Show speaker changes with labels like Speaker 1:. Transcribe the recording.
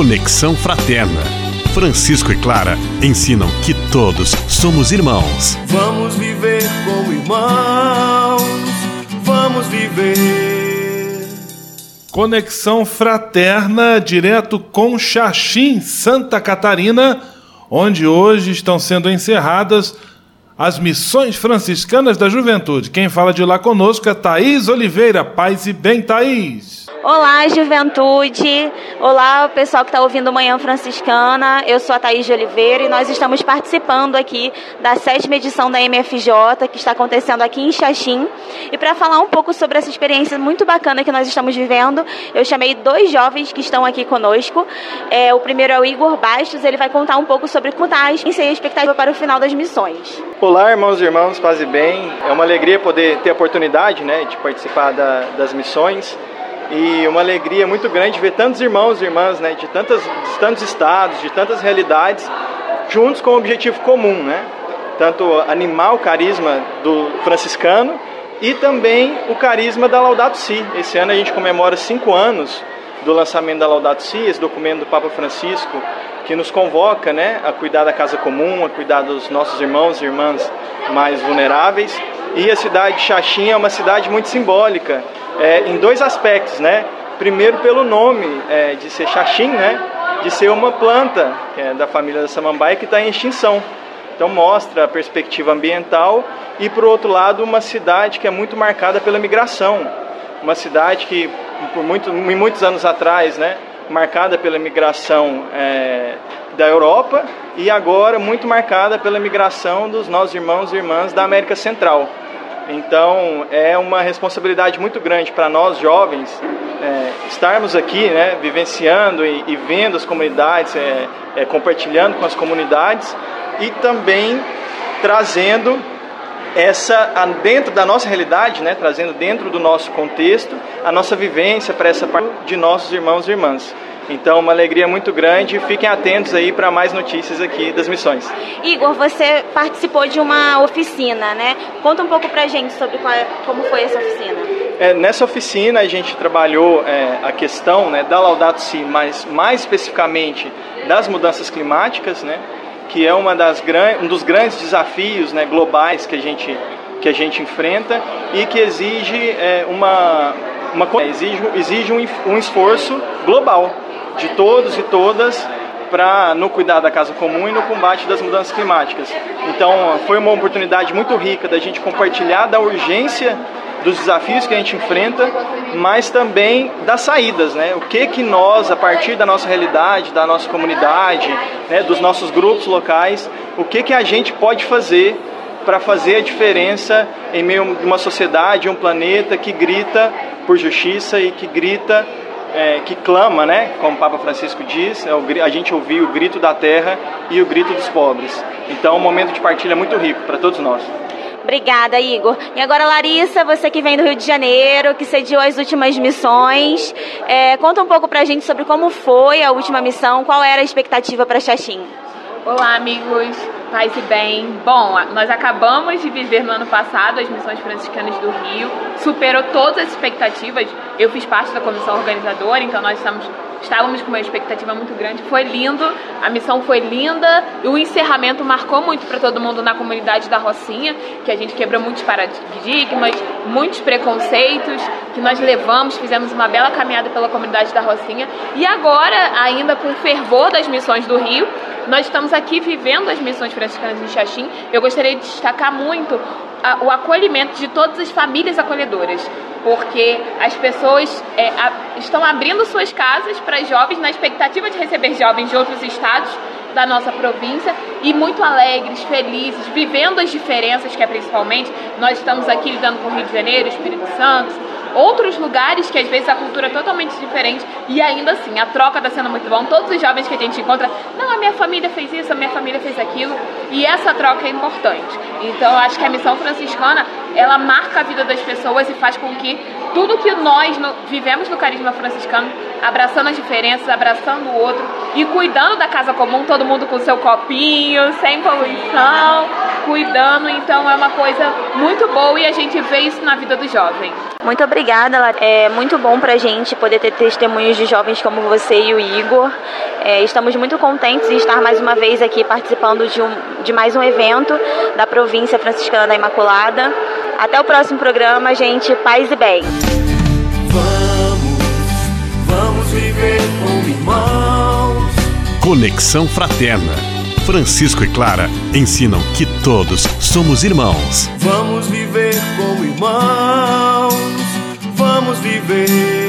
Speaker 1: Conexão Fraterna. Francisco e Clara ensinam que todos somos irmãos.
Speaker 2: Vamos viver como irmãos, vamos viver.
Speaker 3: Conexão Fraterna, direto com Xaxim, Santa Catarina, onde hoje estão sendo encerradas as missões franciscanas da juventude. Quem fala de lá conosco é Thaís Oliveira. Paz e bem, Thaís.
Speaker 4: Olá, juventude! Olá, pessoal que está ouvindo Manhã Franciscana. Eu sou a Thaís de Oliveira e nós estamos participando aqui da sétima edição da MFJ, que está acontecendo aqui em Xaxim. E para falar um pouco sobre essa experiência muito bacana que nós estamos vivendo, eu chamei dois jovens que estão aqui conosco. É, o primeiro é o Igor Bastos, ele vai contar um pouco sobre como está a expectativa para o final das missões.
Speaker 5: Olá, irmãos e irmãs, paz e bem. É uma alegria poder ter a oportunidade né, de participar da, das missões e uma alegria muito grande ver tantos irmãos e irmãs né, de, tantas, de tantos estados, de tantas realidades, juntos com um objetivo comum, né? tanto animar o carisma do franciscano e também o carisma da Laudato Si. Esse ano a gente comemora cinco anos do lançamento da Laudato Si, esse documento do Papa Francisco que nos convoca né, a cuidar da casa comum, a cuidar dos nossos irmãos e irmãs mais vulneráveis. E a cidade de Xaxim é uma cidade muito simbólica, é, em dois aspectos, né? Primeiro pelo nome é, de ser xaxim, né? De ser uma planta é da família da samambaia que está em extinção. Então mostra a perspectiva ambiental e por outro lado uma cidade que é muito marcada pela migração, uma cidade que por muito, muitos anos atrás, né? Marcada pela migração é, da Europa e agora muito marcada pela migração dos nossos irmãos e irmãs da América Central. Então é uma responsabilidade muito grande para nós jovens é, estarmos aqui, né, vivenciando e, e vendo as comunidades, é, é, compartilhando com as comunidades e também trazendo essa dentro da nossa realidade, né, trazendo dentro do nosso contexto a nossa vivência para essa parte de nossos irmãos e irmãs. Então, uma alegria muito grande. Fiquem atentos aí para mais notícias aqui das missões.
Speaker 4: Igor, você participou de uma oficina, né? Conta um pouco para a gente sobre qual, é, como foi essa oficina.
Speaker 5: É, nessa oficina a gente trabalhou é, a questão né, da Laudato Si, mas mais especificamente das mudanças climáticas, né? Que é uma das um dos grandes desafios né, globais que a gente que a gente enfrenta e que exige é, uma, uma exige, exige um, um esforço global de todos e todas no cuidar da casa comum e no combate das mudanças climáticas. Então, foi uma oportunidade muito rica da gente compartilhar da urgência dos desafios que a gente enfrenta, mas também das saídas, né? O que que nós, a partir da nossa realidade, da nossa comunidade, né, dos nossos grupos locais, o que que a gente pode fazer para fazer a diferença em meio a uma sociedade, um planeta que grita por justiça e que grita é, que clama, né? Como o Papa Francisco diz, é o, a gente ouviu o grito da terra e o grito dos pobres. Então, um momento de partilha muito rico para todos nós.
Speaker 4: Obrigada, Igor. E agora, Larissa, você que vem do Rio de Janeiro, que cediu as últimas missões, é, conta um pouco para a gente sobre como foi a última missão, qual era a expectativa para Xaxim.
Speaker 6: Olá, amigos, paz e bem. Bom, nós acabamos de viver no ano passado as missões franciscanas do Rio, superou todas as expectativas. Eu fiz parte da comissão organizadora, então nós estamos estávamos com uma expectativa muito grande. Foi lindo, a missão foi linda o encerramento marcou muito para todo mundo na comunidade da Rocinha, que a gente quebrou muitos paradigmas, muitos preconceitos que nós levamos, fizemos uma bela caminhada pela comunidade da Rocinha e agora, ainda com o fervor das missões do Rio, nós estamos aqui vivendo as missões franciscanas em Xaxim. Eu gostaria de destacar muito o acolhimento de todas as famílias acolhedoras, porque as pessoas é, a, estão abrindo suas casas para jovens na expectativa de receber jovens de outros estados da nossa província e muito alegres, felizes, vivendo as diferenças que é principalmente nós estamos aqui lidando com o Rio de Janeiro, Espírito Santo, outros lugares que às vezes a cultura é totalmente diferente e ainda assim a troca está sendo muito bom. Todos os jovens que a gente encontra, não, a minha família fez isso, a minha família fez aquilo e essa troca é importante. Então acho que a missão franciscana ela marca a vida das pessoas e faz com que tudo que nós no, vivemos no carisma franciscano, abraçando as diferenças, abraçando o outro e cuidando da casa comum, todo mundo com seu copinho, sem poluição, cuidando, então é uma coisa muito boa e a gente vê isso na vida do jovem.
Speaker 4: Muito obrigada, é muito bom pra gente poder ter testemunhos de jovens como você e o Igor. É, estamos muito contentes em estar mais uma vez aqui participando de, um, de mais um evento da província franciscana da Imaculada. Até o próximo programa, gente. Paz e bem.
Speaker 2: Vamos, vamos viver como irmãos.
Speaker 1: Conexão Fraterna. Francisco e Clara ensinam que todos somos irmãos.
Speaker 2: Vamos viver como irmãos. Vamos viver